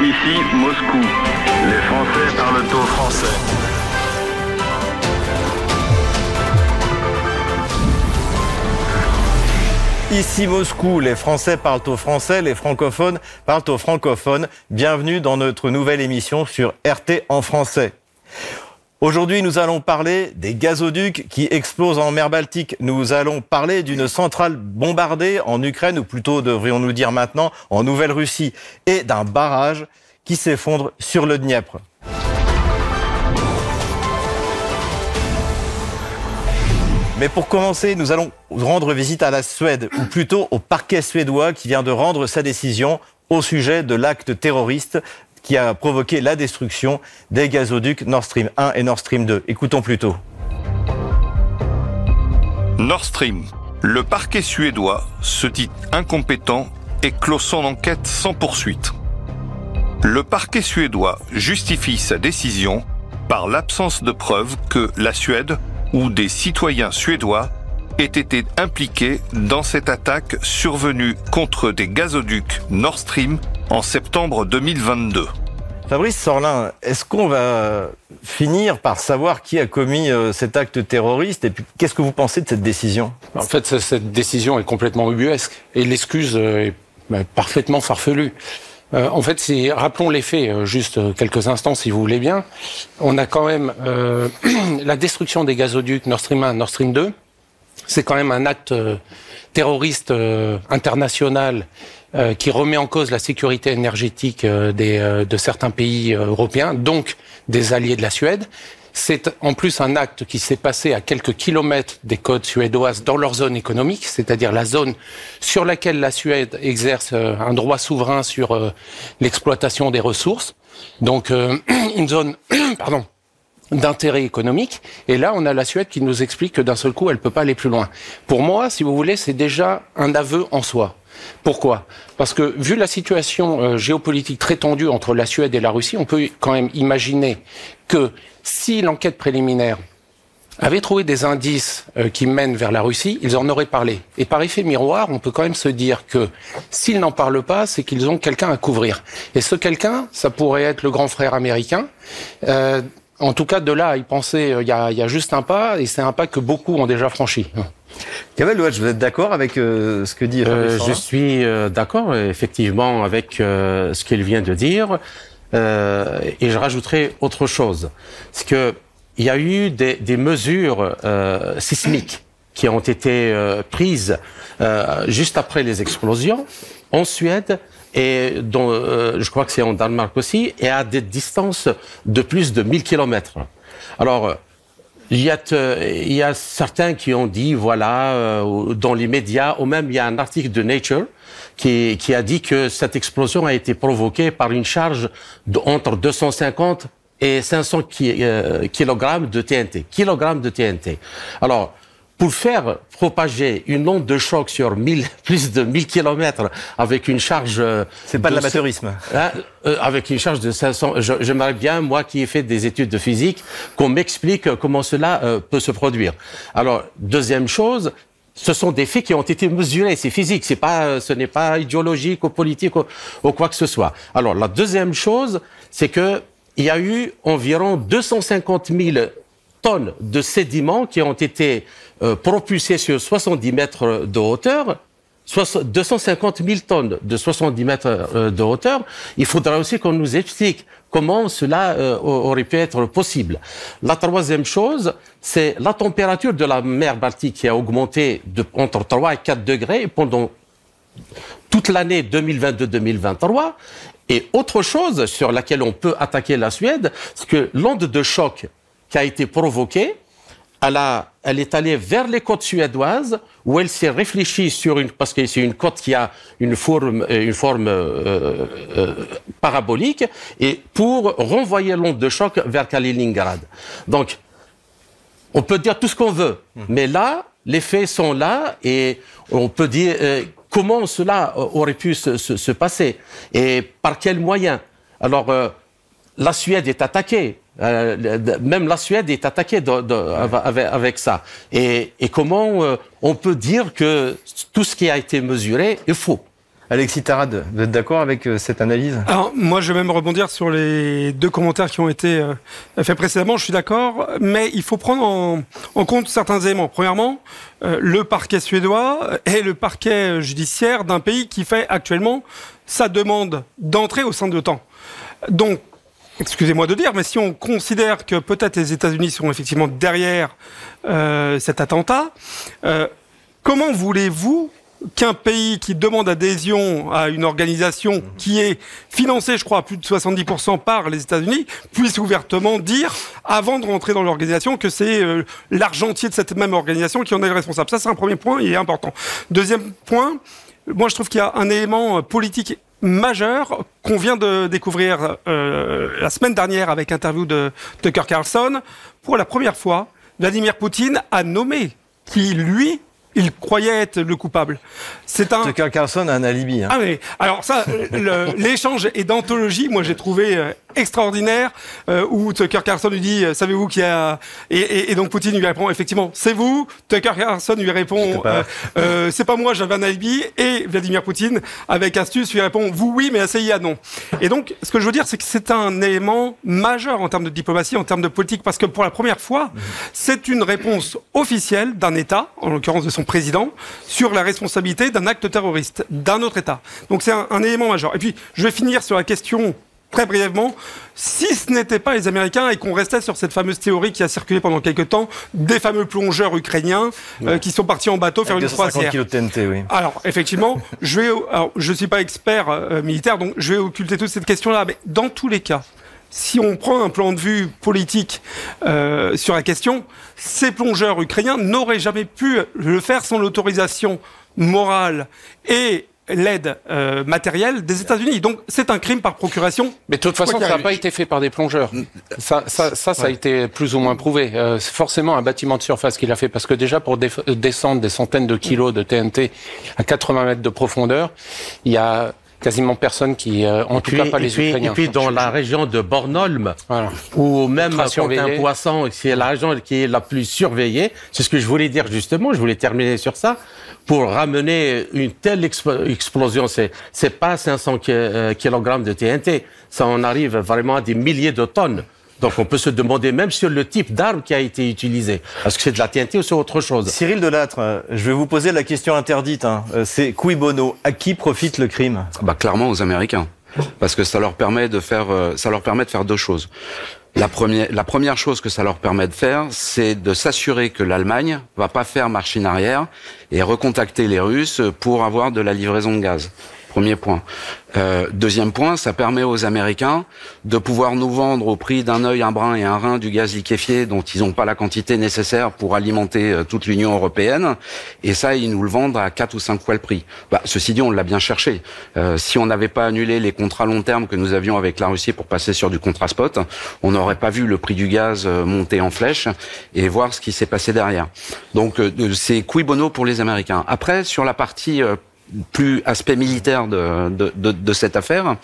Ici Moscou. Les Français parlent au français. Ici Moscou, les Français parlent au français, les francophones parlent aux francophones. Bienvenue dans notre nouvelle émission sur RT en français. Aujourd'hui, nous allons parler des gazoducs qui explosent en mer Baltique. Nous allons parler d'une centrale bombardée en Ukraine, ou plutôt devrions-nous dire maintenant en Nouvelle-Russie, et d'un barrage qui s'effondre sur le Dniepr. Mais pour commencer, nous allons rendre visite à la Suède, ou plutôt au parquet suédois qui vient de rendre sa décision au sujet de l'acte terroriste qui a provoqué la destruction des gazoducs Nord Stream 1 et Nord Stream 2. Écoutons plutôt. Nord Stream. Le parquet suédois se dit incompétent et clôt son enquête sans poursuite. Le parquet suédois justifie sa décision par l'absence de preuves que la Suède ou des citoyens suédois aient été impliqués dans cette attaque survenue contre des gazoducs Nord Stream en septembre 2022. Fabrice Sorlin, est-ce qu'on va finir par savoir qui a commis euh, cet acte terroriste Et puis, qu'est-ce que vous pensez de cette décision? En fait, cette décision est complètement ubuesque et l'excuse euh, est bah, parfaitement farfelue. Euh, en fait, rappelons les faits, juste quelques instants, si vous voulez bien. On a quand même la destruction des gazoducs Nord Stream 1, Nord Stream 2. C'est quand même un acte terroriste international euh, qui remet en cause la sécurité énergétique euh, des, euh, de certains pays européens, donc des alliés de la Suède. C'est en plus un acte qui s'est passé à quelques kilomètres des côtes suédoises dans leur zone économique, c'est-à-dire la zone sur laquelle la Suède exerce un droit souverain sur l'exploitation des ressources. Donc une zone, pardon, d'intérêt économique. Et là, on a la Suède qui nous explique que d'un seul coup, elle peut pas aller plus loin. Pour moi, si vous voulez, c'est déjà un aveu en soi. Pourquoi? Parce que vu la situation euh, géopolitique très tendue entre la Suède et la Russie, on peut quand même imaginer que si l'enquête préliminaire avait trouvé des indices euh, qui mènent vers la Russie, ils en auraient parlé. Et par effet miroir, on peut quand même se dire que s'ils n'en parlent pas, c'est qu'ils ont quelqu'un à couvrir. Et ce quelqu'un, ça pourrait être le grand frère américain. Euh, en tout cas, de là à y penser, il y a, y a juste un pas, et c'est un pas que beaucoup ont déjà franchi. Kamal vous êtes d'accord avec euh, ce que dit euh, Je suis euh, d'accord, effectivement, avec ce qu'il vient de dire. et je rajouterai autre chose. C'est que il y a eu des, des mesures sismiques qui ont été prises juste après les explosions en Suède et dont, je crois que c'est en Danemark aussi, et à des distances de plus de 1000 kilomètres. Alors, il y, a, il y a certains qui ont dit, voilà, euh, dans les médias, ou même il y a un article de Nature qui, qui a dit que cette explosion a été provoquée par une charge entre 250 et 500 euh, kilogrammes de TNT. Kilogrammes de TNT. Alors, pour faire propager une onde de choc sur 1000, plus de 1000 kilomètres avec une charge... Euh, C'est pas de, l'amateurisme. Hein, euh, avec une charge de 500... J'aimerais bien, moi qui ai fait des études de physique, qu'on m'explique comment cela euh, peut se produire. Alors, deuxième chose, ce sont des faits qui ont été mesurés, c'est physique, c'est pas, ce n'est pas idéologique ou politique ou, ou, quoi que ce soit. Alors, la deuxième chose, c'est que il y a eu environ 250 000 tonnes de sédiments qui ont été euh, propulsés sur 70 mètres de hauteur, 250 000 tonnes de 70 mètres euh, de hauteur, il faudra aussi qu'on nous explique comment cela euh, aurait pu être possible. La troisième chose, c'est la température de la mer Baltique qui a augmenté entre 3 et 4 degrés pendant toute l'année 2022-2023. Et autre chose sur laquelle on peut attaquer la Suède, c'est que l'onde de choc qui a été provoquée, elle, a, elle est allée vers les côtes suédoises où elle s'est réfléchie sur une parce que c'est une côte qui a une forme euh, une forme euh, euh, parabolique et pour renvoyer l'onde de choc vers Kaliningrad. Donc on peut dire tout ce qu'on veut, mmh. mais là les faits sont là et on peut dire euh, comment cela aurait pu se, se, se, passer et par quels moyens. Alors la Suède est attaquée euh, même la Suède est attaquée de, de, avec, avec, ça. Et, et comment euh, on peut dire que tout ce qui a été mesuré est faux? Alexis Tarad, vous êtes d'accord avec euh, cette analyse? Alors, moi, je vais même rebondir sur les deux commentaires qui ont été euh, faits précédemment. Je suis d'accord, mais il faut prendre en, en compte certains éléments. Premièrement, euh, le parquet suédois est le parquet judiciaire d'un pays qui fait actuellement sa demande d'entrée au sein de l'OTAN. Donc, excusez-moi de dire, mais si on considère que peut-être les États-Unis sont effectivement derrière euh, cet attentat, euh, comment voulez-vous qu'un pays qui demande adhésion à une organisation qui est financée, je crois, à plus de 70% par les États-Unis, puisse ouvertement dire, avant de rentrer dans l'organisation, que c'est euh, l'argentier de cette même organisation qui en est le responsable? Ça, c'est un premier point, il est important. Deuxième point, moi, je trouve qu'il y a un élément politique majeur qu'on vient de découvrir euh, la semaine dernière avec interview de Tucker Carlson. Pour la première fois, Vladimir Poutine a nommé qui, lui, il croyait être le coupable. C'est un. Tucker Carlson a un alibi. Hein. Ah mais alors ça, l'échange est d'anthologie. Moi, j'ai trouvé euh, extraordinaire euh, où Tucker Carlson lui dit, euh, savez-vous qui a et, et- et donc Poutine lui répond effectivement, c'est vous. Tucker Carlson lui répond, euh, euh, c'est pas moi, j'avais un alibi. Et Vladimir Poutine, avec astuce, lui répond, vous oui, mais la CIA non. Et donc, ce que je veux dire, c'est que c'est un élément majeur en termes de diplomatie, en termes de politique, parce que pour la première fois, c'est une réponse officielle d'un État, en l'occurrence de son président, sur la responsabilité d'un acte terroriste d'un autre État. Donc c'est un, un élément majeur. Et puis, je vais finir sur la question très brièvement. Si ce n'était pas les Américains et qu'on restait sur cette fameuse théorie qui a circulé pendant quelques temps des fameux plongeurs ukrainiens euh, qui sont partis en bateau faire Avec une 250 croisière. kilos de TNT, oui. Alors, effectivement, je vais, alors, je suis pas expert euh, militaire, donc je vais occulter toute cette question-là. Mais dans tous les cas, si on prend un plan de vue politique euh, sur la question, ces plongeurs ukrainiens n'auraient jamais pu le faire sans l'autorisation morale et l'aide euh, matérielle des États-Unis. Donc, c'est un crime par procuration. Mais de toute façon, ça n'a pas été fait par des plongeurs. Ça, ça, ça, ça a été plus ou moins prouvé. Euh, c'est forcément un bâtiment de surface qu'il a fait, parce que déjà pour descendre des centaines de kilos de TNT à 80 mètres de profondeur, il y a quasiment personne qui, euh, en tout Puis- cas pas les puis, Ukrainiens. Et puis dans la région de Bornholm, Voilà. ou même quand un poisson, c'est la région qui est la plus surveillée, c'est ce que je voulais dire justement, je voulais terminer sur ça, pour ramener une telle expo- explosion, c'est c'est pas 500 ki- euh, kilogrammes de TNT, ça en arrive vraiment à des milliers de tonnes. Donc on peut se demander même sur le type d'arme qui a été utilisé. Est-ce que c'est de la TNT ou c'est autre chose? Cyril Delattre, euh, je vais vous poser la question interdite. hein. Euh, C'est cui bono? À qui profite le crime? Bah clairement aux Américains, parce que ça leur permet de faire, euh, ça leur permet de faire deux choses. La première, la première chose que ça leur permet de faire, c'est de s'assurer que l'Allemagne va pas faire machine arrière et recontacter les Russes pour avoir de la livraison de gaz. Premier point. Euh, deuxième point, ça permet aux Américains de pouvoir nous vendre au prix d'un œil, un brin et un rein du gaz liquéfié dont ils n'ont pas la quantité nécessaire pour alimenter euh, toute l'Union européenne. Et ça, ils nous le vendent à quatre ou cinq fois le prix. Bah, ceci dit, on l'a bien cherché. Euh, si on n'avait pas annulé les contrats long terme que nous avions avec la Russie pour passer sur du contrat spot, on n'aurait pas vu le prix du gaz euh, monter en flèche et voir ce qui s'est passé derrière. Donc, euh, c'est cui bono pour les Américains. Après, sur la partie plus aspect militaire de, de, cette affaire.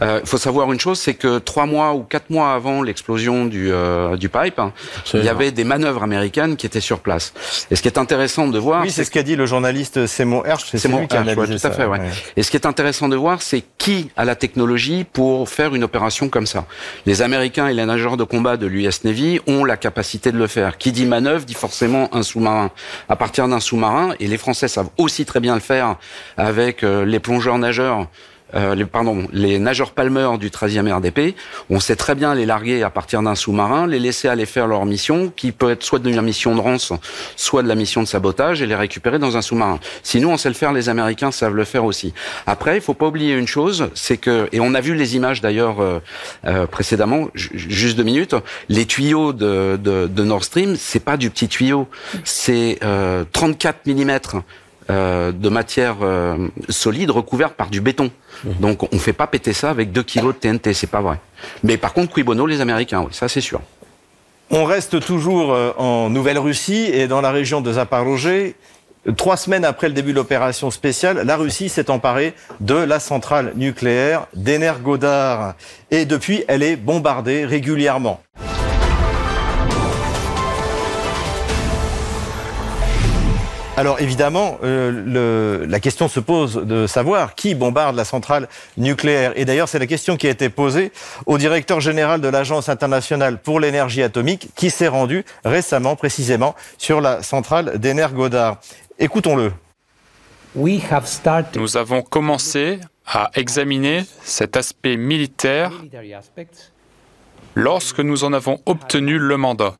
Il faut savoir une chose, c'est que trois mois ou quatre mois avant l'explosion du, euh, du pipe, hein, il y avait des manœuvres américaines qui étaient sur place. Et ce qui est intéressant de voir, Oui, c'est ce qu'a dit le journaliste Simon Hersch. C'est Simon lui qui a Hersch, ouais, tout à ça, fait, ouais. Et ce qui est intéressant de voir, c'est qui a la technologie pour faire une opération comme ça. Les Américains et les nageurs de combat de l'US Navy ont la capacité de le faire. Qui dit manœuvre dit forcément un sous-marin. À partir d'un sous-marin, et les Français savent aussi très bien le faire avec euh, les plongeurs nageurs. Euh, les, pardon, les nageurs palmeurs du 13e RDP, on sait très bien les larguer à partir d'un sous-marin, les laisser aller faire leur mission, qui peut être soit de la mission de rance, soit de la mission de sabotage, et les récupérer dans un sous-marin. Si nous on sait le faire, les Américains savent le faire aussi. Après, il faut pas oublier une chose, c'est que, et on a vu les images d'ailleurs euh, euh, précédemment, ju- juste deux minutes, les tuyaux de, de, de Nord Stream, c'est pas du petit tuyau, c'est euh, 34 mm euh, de matière euh, solide recouverte par du béton. Donc on fait pas péter ça avec 2 kilos de TNT, c'est pas vrai. Mais par contre, qui bono les Américains, oui, ça c'est sûr. On reste toujours euh, en Nouvelle-Russie et dans la région de Zaporozhye. Trois semaines après le début de l'opération spéciale, la Russie s'est emparée de la centrale nucléaire d'Energodar. Et depuis, elle est bombardée régulièrement. Alors évidemment, euh, le, la question se pose de savoir qui bombarde la centrale nucléaire. Et d'ailleurs, c'est la question qui a été posée au directeur général de l'Agence internationale pour l'énergie atomique, qui s'est rendu récemment, précisément, sur la centrale d'Energodar. Écoutons-le. Nous avons commencé à examiner cet aspect militaire lorsque nous en avons obtenu le mandat.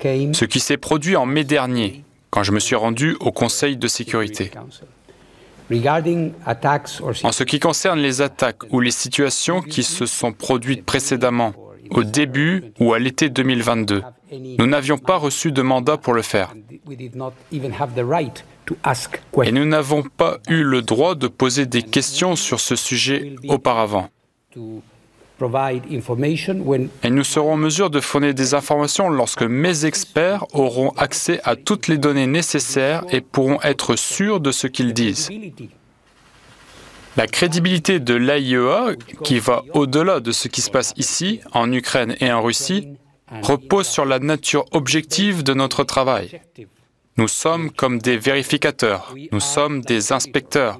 Ce qui s'est produit en mai dernier, quand je me suis rendu au Conseil de sécurité. En ce qui concerne les attaques ou les situations qui se sont produites précédemment, au début ou à l'été 2022, nous n'avions pas reçu de mandat pour le faire. Et nous n'avons pas eu le droit de poser des questions sur ce sujet auparavant. Et nous serons en mesure de fournir des informations lorsque mes experts auront accès à toutes les données nécessaires et pourront être sûrs de ce qu'ils disent. La crédibilité de l'AIEA, qui va au-delà de ce qui se passe ici, en Ukraine et en Russie, repose sur la nature objective de notre travail. Nous sommes comme des vérificateurs, nous sommes des inspecteurs.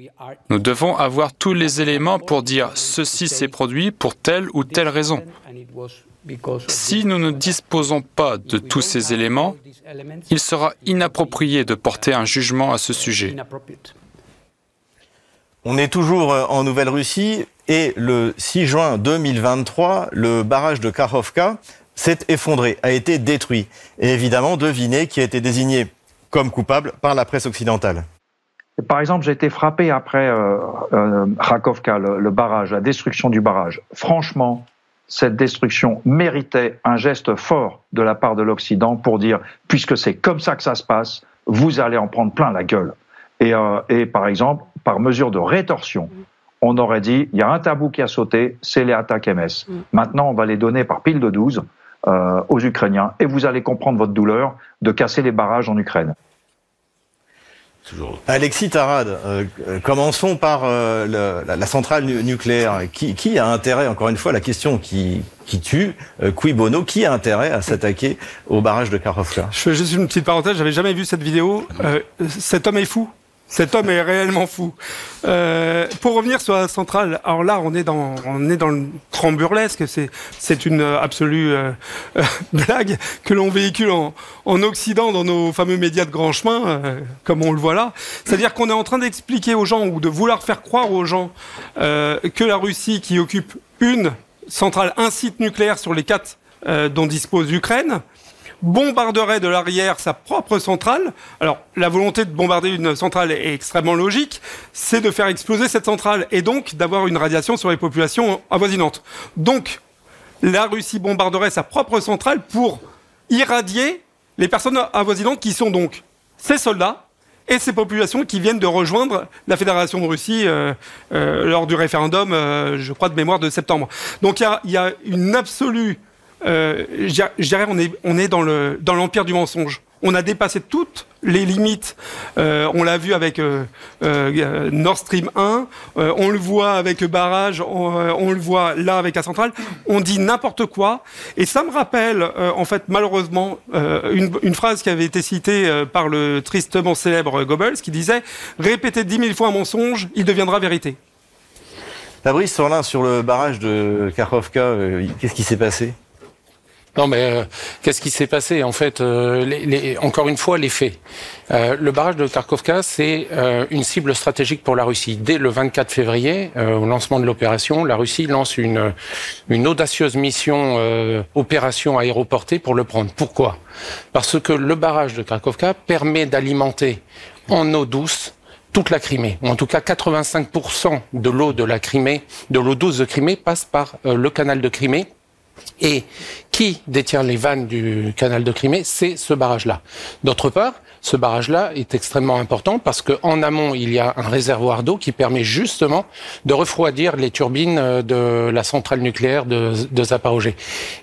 Nous devons avoir tous les éléments pour dire ceci s'est produit pour telle ou telle raison. Si nous ne disposons pas de tous ces éléments, il sera inapproprié de porter un jugement à ce sujet. On est toujours euh, en Nouvelle-Russie et le 6 juin 2023, le barrage de Kakhovka s'est effondré, a été détruit. Et évidemment, devinez qui a été désigné comme coupable par la presse occidentale. Par exemple, j'ai été frappé après euh, euh le, barrage, la destruction du barrage. Franchement, cette destruction méritait un geste fort de la part de l'Occident pour dire, puisque c'est comme ça que ça se passe, vous allez en prendre plein la gueule. Et, euh, et par exemple, par mesure de rétorsion, on aurait dit, il y a un tabou qui a sauté, c'est les attaques MS. Mm. Maintenant, on va les donner par pile de 12 euh, aux Ukrainiens et vous allez comprendre votre douleur de casser les barrages en Ukraine. Alexis Tarad, euh, commençons par euh, la, centrale nucléaire. Qui, a intérêt, encore une fois, la question qui, tue, qui bono, qui a intérêt à s'attaquer au barrage de Karovka Je fais juste une petite parenthèse, j'avais jamais vu cette vidéo. cet homme est fou. Cet homme est réellement fou. Euh, pour revenir sur la centrale, alors là, on est dans, le grand burlesque. C'est, une absolue euh, euh, blague que l'on véhicule en, en, Occident dans nos fameux médias de grand chemin, comme on le voit là. C'est-à-dire qu'on est en train d'expliquer aux gens ou de vouloir faire croire aux gens que la Russie, qui occupe une centrale, un site nucléaire sur les quatre dont dispose l'Ukraine, bombarderait de l'arrière sa propre centrale. Alors, la volonté de bombarder une centrale est extrêmement logique, c'est de faire exploser cette centrale et donc d'avoir une radiation sur les populations avoisinantes. Donc, la Russie bombarderait sa propre centrale pour irradier les personnes avoisinantes qui sont donc ces soldats et ces populations qui viennent de rejoindre la Fédération de Russie euh, euh, lors du référendum, euh, je crois, de mémoire de septembre. Donc il y, y a, une absolue euh, je dirais, on est, dans le dans l'empire du mensonge. On a dépassé toutes les limites. Euh, on l'a vu avec euh, Nord Stream 1, euh, on le voit avec le barrage, on, le voit là avec la centrale. On dit n'importe quoi. Et ça me rappelle, en fait, malheureusement, une, phrase qui avait été citée par le tristement célèbre Goebbels, qui disait « Répétez dix mille fois un mensonge, il deviendra vérité ». Fabrice sur le barrage de Kharkovka, qu'est-ce qui s'est passé? Non, mais euh, qu'est-ce qui s'est passé En fait, euh, les, les, encore une fois, les faits. Euh, le barrage de Kharkovka, c'est une cible stratégique pour la Russie. Dès le 24 février, au lancement de l'opération, la Russie lance une, une audacieuse mission opération aéroportée pour le prendre. Pourquoi? Parce que le barrage de Kharkovka permet d'alimenter en eau douce toute la Crimée, en tout cas 85% de l'eau de la Crimée, de l'eau douce de Crimée passe par le canal de Crimée et qui détient les vannes du canal de Crimée C'est ce barrage-là. D'autre part, ce barrage-là est extrêmement important parce qu'en amont, il y a un réservoir d'eau qui permet justement de refroidir les turbines euh, de la centrale nucléaire de, de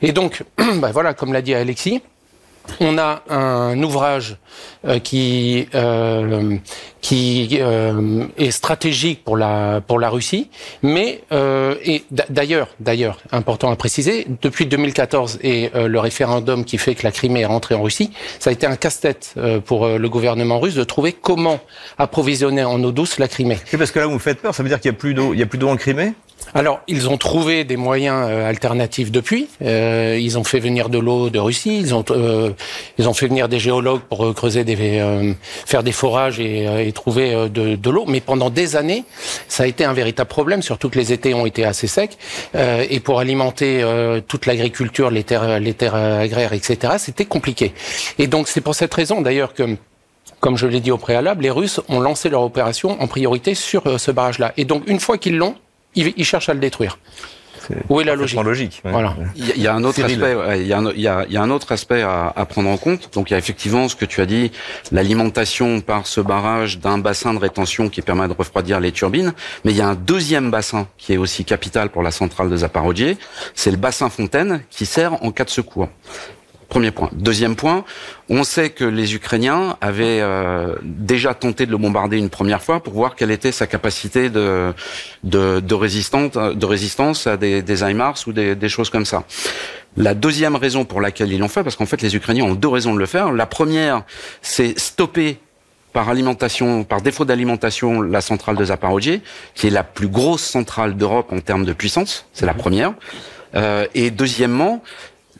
Et donc, bah voilà, comme l'a dit Alexis, on a un ouvrage euh, qui euh, qui euh, est stratégique pour la pour la Russie, mais euh, et d'ailleurs d'ailleurs important à préciser, depuis 2014 et euh, le référendum qui fait que la Crimée est rentrée en Russie, ça a été un casse-tête pour le gouvernement russe de trouver comment approvisionner en eau douce la Crimée. Oui, parce que là vous me faites peur, ça veut dire qu'il y a plus d'eau, il y a plus d'eau en Crimée? Alors, ils ont trouvé des moyens euh, alternatifs depuis. Euh, ils ont fait venir de l'eau de Russie. Ils ont, euh, ils ont fait venir des géologues pour creuser des, faire des forages et, et trouver de, l'eau. Mais pendant des années, ça a été un véritable problème, surtout que les étés ont été assez secs. et pour alimenter toute l'agriculture, les terres, les terres agraires, etc., c'était compliqué. Et donc, c'est pour cette raison, d'ailleurs, que comme je l'ai dit au préalable, les Russes ont lancé leur opération en priorité sur ce barrage-là. Et donc, une fois qu'ils l'ont, ils, cherchent à le détruire. Où est la logique, logique voilà. Il y, a un autre aspect. il, y a un, y a, il y a un autre aspect à, à, prendre en compte. Donc il y a effectivement ce que tu as dit, l'alimentation par ce barrage d'un bassin de rétention qui permet de refroidir les turbines. Mais il y a un deuxième bassin qui est aussi capital pour la centrale de Zaporozhye. C'est le bassin Fontaine qui sert en cas de secours. Premier point. Deuxième point, on sait que les Ukrainiens avaient euh, déjà tenté de le bombarder une première fois pour voir quelle était sa capacité de, de, de, résistance, de résistance à des, des HIMARS ou des, des choses comme ça. La deuxième raison pour laquelle ils l'ont fait, parce qu'en fait les Ukrainiens ont deux raisons de le faire. La première, c'est stopper par alimentation, par défaut d'alimentation, la centrale de Zaporozhye, qui est la plus grosse centrale d'Europe en termes de puissance. C'est la première. Euh, et deuxièmement,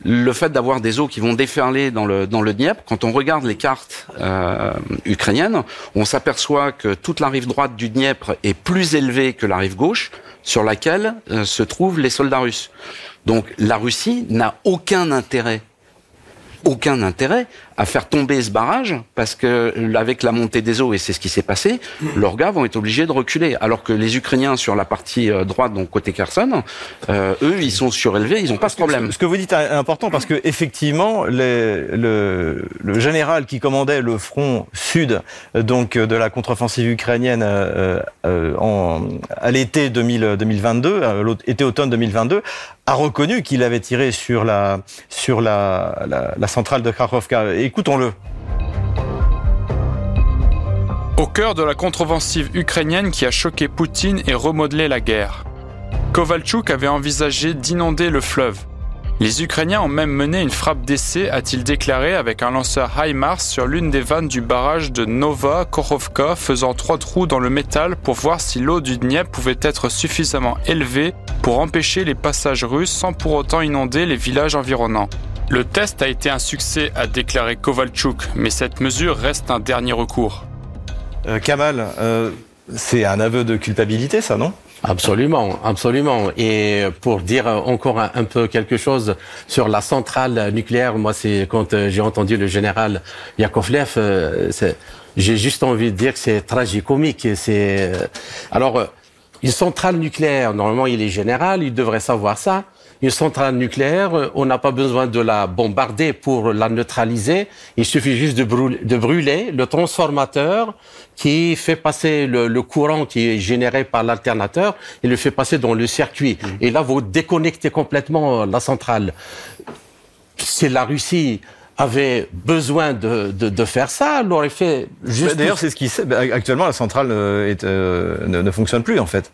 le fait d'avoir des eaux qui vont déferler dans le dans le Dniepr, quand on regarde les cartes euh, ukrainiennes, on s'aperçoit que toute la rive droite du Dniepr est plus élevée que la rive gauche, sur laquelle euh, se trouvent les soldats russes. Donc la Russie n'a aucun intérêt aucun intérêt à faire tomber ce barrage parce que avec la montée des eaux et c'est ce qui s'est passé, leurs gars vont être obligés de reculer. Alors que les Ukrainiens sur la partie euh, droite, donc côté Kherson, euh, eux ils sont surélevés, ils n'ont pas ce problème. Ce que vous dites est important parce que effectivement les, le, le, général qui commandait le front sud donc de la contre-offensive ukrainienne euh, euh en, à l'été 2022, été automne 2022, a reconnu qu'il avait tiré sur la sur la, la, la centrale de Kharkovka. Écoutons-le. Au cœur de la contre-offensive ukrainienne qui a choqué Poutine et remodelé la guerre. Kovalchuk avait envisagé d'inonder le fleuve. Les Ukrainiens ont même mené une frappe d'essai, a-t-il déclaré, avec un lanceur HIMARS sur l'une des vannes du barrage de Nova Korovka, faisant trois trous dans le métal pour voir si l'eau du Dniepr pouvait être suffisamment élevée pour empêcher les passages russes sans pour autant inonder les villages environnants. Le test a été un succès, a déclaré Kovalchuk, mais cette mesure reste un dernier recours. Euh, Kamal, euh, c'est un aveu de culpabilité, ça, non? Absolument, absolument. Et pour dire encore un, peu quelque chose sur la centrale nucléaire, moi, c'est quand euh, j'ai entendu le général Yakovlev, euh, j'ai juste envie de dire que c'est tragicomique. C'est alors une centrale nucléaire. Normalement, il est général, il devrait savoir ça. Une centrale nucléaire, on n'a pas besoin de la bombarder pour la neutraliser. Il suffit juste de brûler, de brûler le transformateur qui fait passer le, courant qui est généré par l'alternateur et le fait passer dans le circuit. Mmh. Et là, vous déconnectez complètement la centrale. C'est la Russie avait besoin de, de, de faire ça, l'aurait fait juste. D'ailleurs, c'est ce qui actuellement la centrale euh, est, euh, ne, ne fonctionne plus en fait.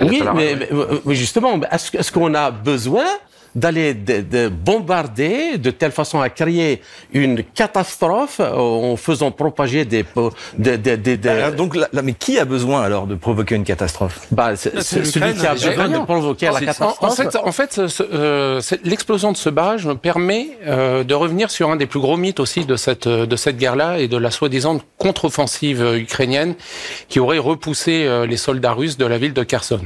Oui, mais, mais, justement, est-ce qu'on a besoin d'aller de, bombarder de telle façon à créer une catastrophe euh, en faisant propager des... des, des, des bah, donc là, mais qui a besoin alors de provoquer une catastrophe? Bah, C'est celui qui a besoin de provoquer la catastrophe. En fait, en fait euh, l'explosion de ce barrage permet euh, de revenir sur un des plus gros mythes aussi de cette, de cette guerre-là et de la soi-disant contre-offensive ukrainienne qui aurait repoussé euh, les soldats russes de la ville de Kherson.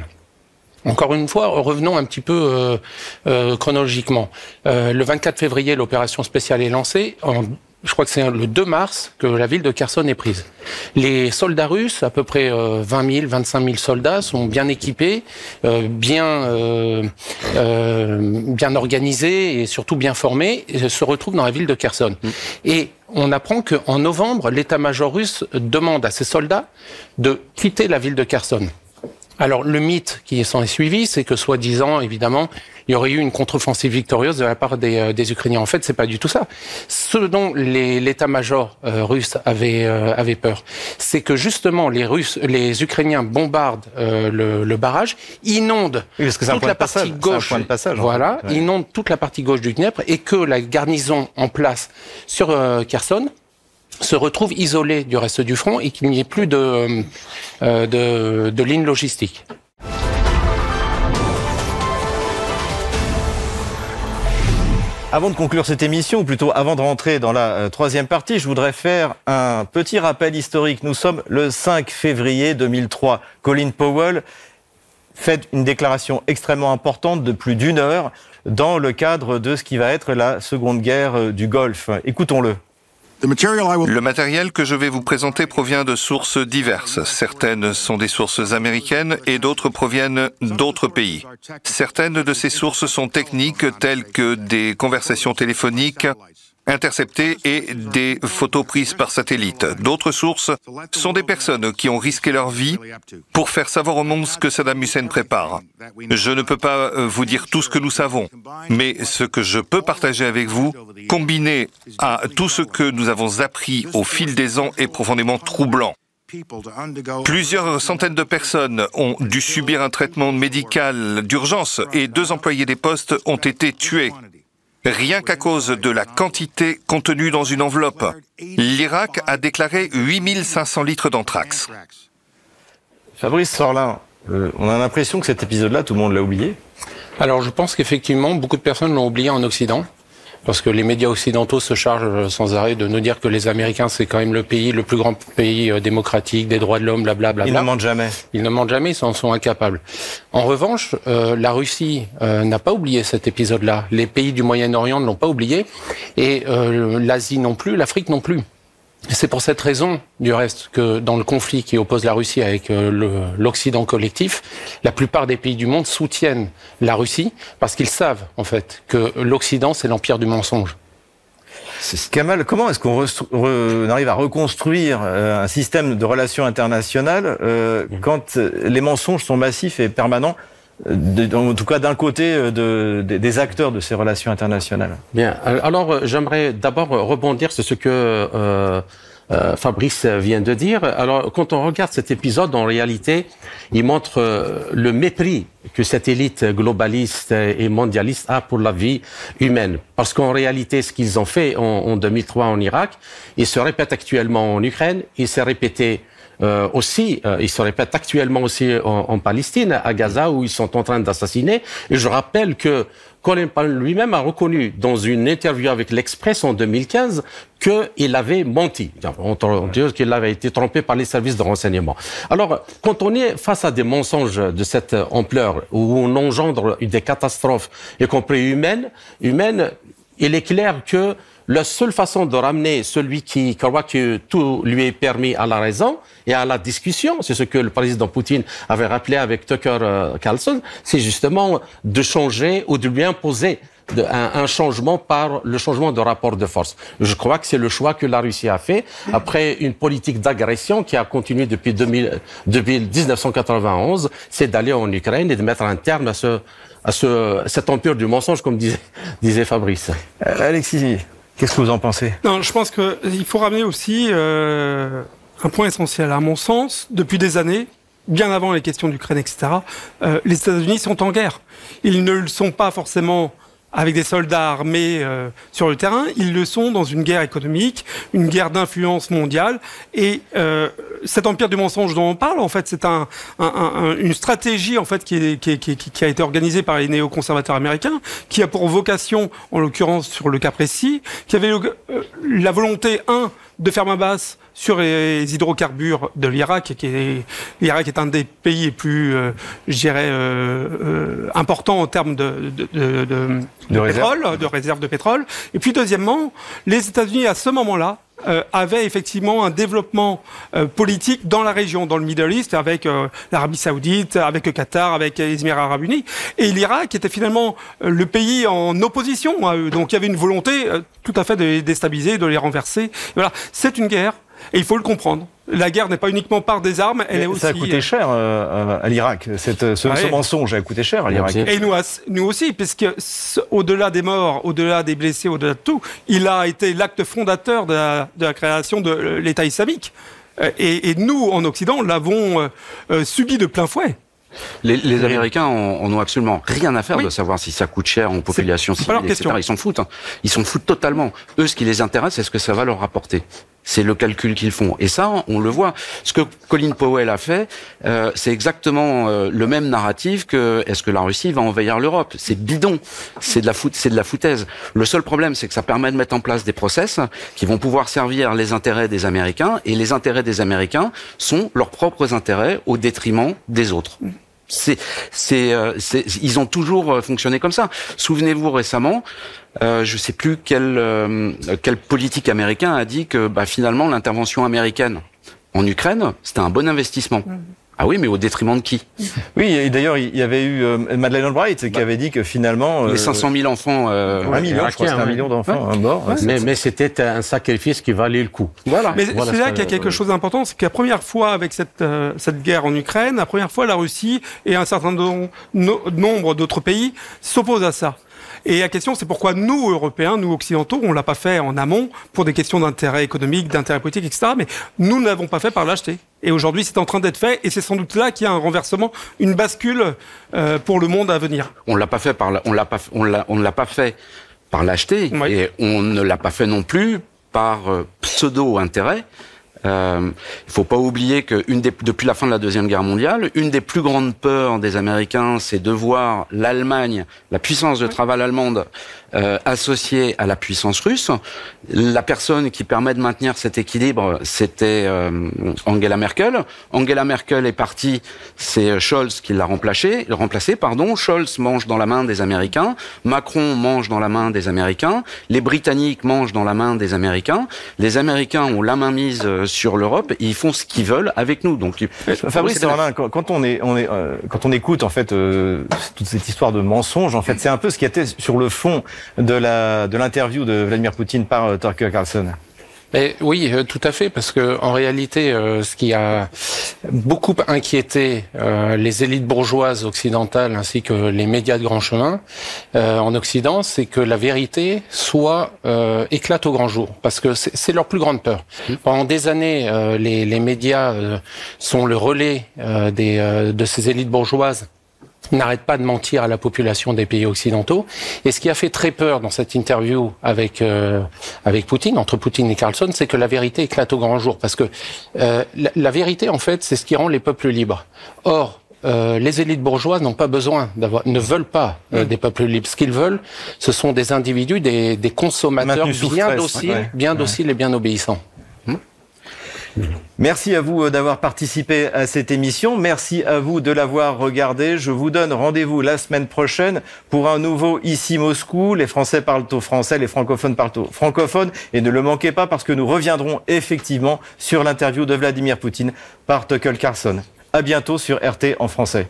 Encore une fois, revenons un petit peu euh, euh, chronologiquement. Euh, le 24 février, l'opération spéciale est lancée. En, je crois que c'est le 2 mars que la ville de Kherson est prise. Les soldats russes, à peu près 20 000, 25 000 soldats, sont bien équipés, bien, bien organisés et surtout bien formés, et se retrouvent dans la ville de Kherson. Mm. Et on apprend qu'en novembre, l'état-major russe demande à ses soldats de quitter la ville de Kherson. Alors le mythe qui s'en est suivi, c'est que soi-disant, évidemment, il y aurait eu une contre-offensive victorieuse de la part des, euh, des Ukrainiens. En fait, c'est pas du tout ça. Ce dont l'état-major euh, russe avait, euh, avait peur, c'est que justement les Russes, les Ukrainiens bombardent le, le, barrage, inondent oui, toute la partie gauche, passage, voilà, ouais. inondent toute la partie gauche du Dniepr, et que la garnison en place sur Kherson se retrouve isolée du reste du front et qu'il n'y ait plus de, euh, de, de ligne logistique. Avant de conclure cette émission, ou plutôt avant de rentrer dans la euh, troisième partie, je voudrais faire un petit rappel historique. Nous sommes le 5 février 2003. Colin Powell fait une déclaration extrêmement importante de plus d'une heure dans le cadre de ce qui va être la seconde guerre euh, du Golfe. Écoutons-le. Le matériel que je vais vous présenter provient de sources diverses. Certaines sont des sources américaines et d'autres proviennent d'autres pays. Certaines de ces sources sont techniques telles que des conversations téléphoniques interceptées et des photos prises par satellite. D'autres sources sont des personnes qui ont risqué leur vie pour faire savoir au monde ce que Saddam Hussein prépare. Je ne peux pas vous dire tout ce que nous savons, mais ce que je peux partager avec vous, combiné à tout ce que nous avons appris au fil des ans, est profondément troublant. Plusieurs centaines de personnes ont dû subir un traitement médical d'urgence et deux employés des postes ont été tués rien qu'à cause de la quantité contenue dans une enveloppe. L'Irak a déclaré 8500 litres d'anthrax. Fabrice Sorlin, euh, on a l'impression que cet épisode-là, tout le monde l'a oublié. Alors je pense qu'effectivement, beaucoup de personnes l'ont oublié en Occident parce que les médias occidentaux se chargent sans arrêt de nous dire que les Américains, c'est quand même le pays, le plus grand pays euh, démocratique, des droits de l'homme, blablabla. Ils ne mentent jamais. Ils ne mentent jamais, ils en sont incapables. En revanche, euh, la Russie euh, n'a pas oublié cet épisode-là. Les pays du Moyen-Orient ne l'ont pas oublié, et euh, l'Asie non plus, l'Afrique non plus. C'est pour cette raison, du reste, que dans le conflit qui oppose la Russie avec euh, l'Occident collectif, la plupart des pays du monde soutiennent la Russie parce qu'ils savent, en fait, que l'Occident, c'est l'empire du mensonge. Kamal, comment est-ce qu'on arrive à reconstruire euh, un système de relations internationales euh, quand les mensonges sont massifs et permanents en tout cas d'un côté de, de, des acteurs de ces relations internationales. Bien. Alors j'aimerais d'abord rebondir sur ce que euh, euh, Fabrice vient de dire. Alors quand on regarde cet épisode, en réalité, il montre euh, le mépris que cette élite globaliste et mondialiste a pour la vie humaine. Parce qu'en réalité, ce qu'ils ont fait en, en 2003 en Irak, il se répète actuellement en Ukraine, il s'est répété euh, aussi, euh, ils se répètent actuellement aussi en, en, Palestine, à Gaza, où ils sont en train d'assassiner. Et je rappelle que Colin Powell lui-même a reconnu dans une interview avec l'Express en 2015 qu'il avait menti. On qu'il avait été trompé par les services de renseignement. Alors, quand on est face à des mensonges de cette ampleur, où on engendre des catastrophes, y compris humaines, humaines, il est clair que la seule façon de ramener celui qui croit que tout lui est permis à la raison et à la discussion, c'est ce que le président Poutine avait rappelé avec Tucker euh, Carlson, c'est justement de changer ou de lui imposer un, changement par le changement de rapport de force. Je crois que c'est le choix que la Russie a fait après une politique d'agression qui a continué depuis, 2000, depuis 1991, c'est d'aller en Ukraine et de mettre un terme à ce à ce, cet empire du mensonge, comme disait, disait Fabrice. Euh, Alexis, qu'est-ce que vous en pensez? Non, je pense qu'il faut ramener aussi euh, un point essentiel. À mon sens, depuis des années, bien avant les questions d'Ukraine, etc., euh, les États-Unis sont en guerre. Ils ne le sont pas forcément avec des soldats armés euh, sur le terrain, ils le sont dans une guerre économique, une guerre d'influence mondiale. Et euh, cet empire du mensonge dont on parle, en fait, c'est un, un, un, une stratégie en fait qui, qui, qui, qui, a été organisée par les néoconservateurs américains, qui a pour vocation, en l'occurrence sur le cas précis, qui avait euh, la volonté un de faire main basse sur les hydrocarbures de l'Irak, qui est l'Irak est un des pays les plus, euh, je dirais, euh, euh, importants en termes de, de, de, pétrole, de réserve de pétrole. Et puis deuxièmement, les États-Unis à ce moment-là euh, avait effectivement un développement euh, politique dans la région, dans le Middle East, avec euh, l'Arabie Saoudite, avec le Qatar, avec les Émirats Arabes Unis. Et l'Irak était finalement le pays en opposition à eux. Donc il y avait une volonté tout à fait de les déstabiliser, de les renverser. Voilà, c'est une guerre Et il faut le comprendre. La guerre n'est pas uniquement par des armes, elle est aussi. Ça a coûté cher euh, à l'Irak. Cette, ce, mensonge a coûté cher à l'Irak. Et nous, aussi, puisque au-delà des morts, au-delà des blessés, au-delà de tout, il a été l'acte fondateur de la, de la création de euh, l'État islamique. Euh, Et, et nous, en Occident, l'avons euh, euh, subi de plein fouet. Les, les Américains en, en ont absolument rien à faire Oui. de savoir si ça coûte cher en population civile, etc. question. Ils s'en foutent. hein. Ils s'en foutent totalement. Eux, ce qui les intéresse, c'est ce que ça va leur rapporter. C'est le calcul qu'ils font. Et ça, on le voit. Ce que Colin Powell a fait, euh, c'est exactement euh, le même narratif que est-ce que la Russie va envahir l'Europe? C'est bidon. C'est de la fout, c'est de la foutaise. Le seul problème, c'est que ça permet de mettre en place des process qui vont pouvoir servir les intérêts des Américains. Et les intérêts des Américains sont leurs propres intérêts au détriment des autres. Euh, c'est- ils ont toujours euh, fonctionné comme ça. Souvenez-vous récemment, euh, je sais plus quel quel politique américain a dit que bah, finalement l'intervention américaine en Ukraine c'était un bon investissement. Ah oui, mais au détriment de qui Oui, et d'ailleurs, il y avait eu euh, Madeleine Albright qui avait dit que finalement. euh, Les 500 000 enfants. euh, Un million, je crois un million d'enfants morts. Mais, mais c'était un sacrifice qui valait le coup. Voilà. Mais Voilà c'est ce là qu'il y a quelque chose d'important, c'est que la première fois avec cette, euh, cette guerre en Ukraine, la première fois la Russie et un certain no- no- nombre d'autres pays s'opposent à ça. Et la question, c'est pourquoi nous, Européens, nous Occidentaux, on l'a pas fait en amont pour des questions d'intérêt économique, d'intérêt politique, etc. Mais nous ne l'avons pas fait par lâcheté. Et aujourd'hui, c'est en train d'être fait, et c'est sans doute là qu'il y a un renversement, une bascule euh, pour le monde à venir. On l'a pas fait par la- on l'a pas on l'a on ne l'a pas fait par lâcheté Oui. et on ne l'a pas fait non plus par euh, pseudo intérêt. Euh, il faut pas oublier que une des, depuis la fin de la deuxième guerre mondiale, une des plus grandes peurs des Américains, c'est de voir l'Allemagne, la puissance de travail allemande, euh, associée à la puissance russe. La personne qui permet de maintenir cet équilibre, c'était euh, Angela Merkel. Angela Merkel est partie, c'est Scholz qui l'a remplacé. Remplacé, pardon. Scholz mange dans la main des Américains. Macron mange dans la main des Américains. Les Britanniques mangent dans la main des Américains. Les Américains ont la main mise euh, sur l'Europe ils font ce qu'ils veulent avec nous. Donc, Fabrice quand, quand on est, on est, euh, quand on écoute en fait euh, toute cette histoire de mensonges, en fait, c'est un peu ce qui était sur le fond de la de l'interview de Vladimir Poutine par euh, Tucker Carlson. Mais oui, euh, tout à fait, parce que en réalité, euh, ce qui a beaucoup inquiété euh, les élites bourgeoises occidentales ainsi que les médias de grand chemin euh, en Occident, c'est que la vérité soit euh, éclate au grand jour, parce que c'est c'est leur plus grande peur. Pendant des années, euh, les, les médias euh, sont le relais euh, des, euh, de ces élites bourgeoises n'arrête pas de mentir à la population des pays occidentaux. Et ce qui a fait très peur dans cette interview avec euh, avec Poutine, entre Poutine et Carlson, c'est que la vérité éclate au grand jour, parce que euh, la, la vérité, en fait, c'est ce qui rend les peuples libres. Or euh, les élites bourgeoises n'ont pas besoin d'avoir, ne veulent pas euh, des peuples libres. Ce qu'ils veulent, ce sont des individus, des, des consommateurs bien dociles, ouais. bien dociles et bien obéissants. Merci à vous euh, d'avoir participé à cette émission. Merci à vous de l'avoir regardé. Je vous donne rendez-vous la semaine prochaine pour un nouveau Ici Moscou. Les Français parlent au français, les francophones parlent au francophone. Et ne le manquez pas parce que nous reviendrons effectivement sur l'interview de Vladimir Poutine par Tucker Carlson. À bientôt sur RT en français.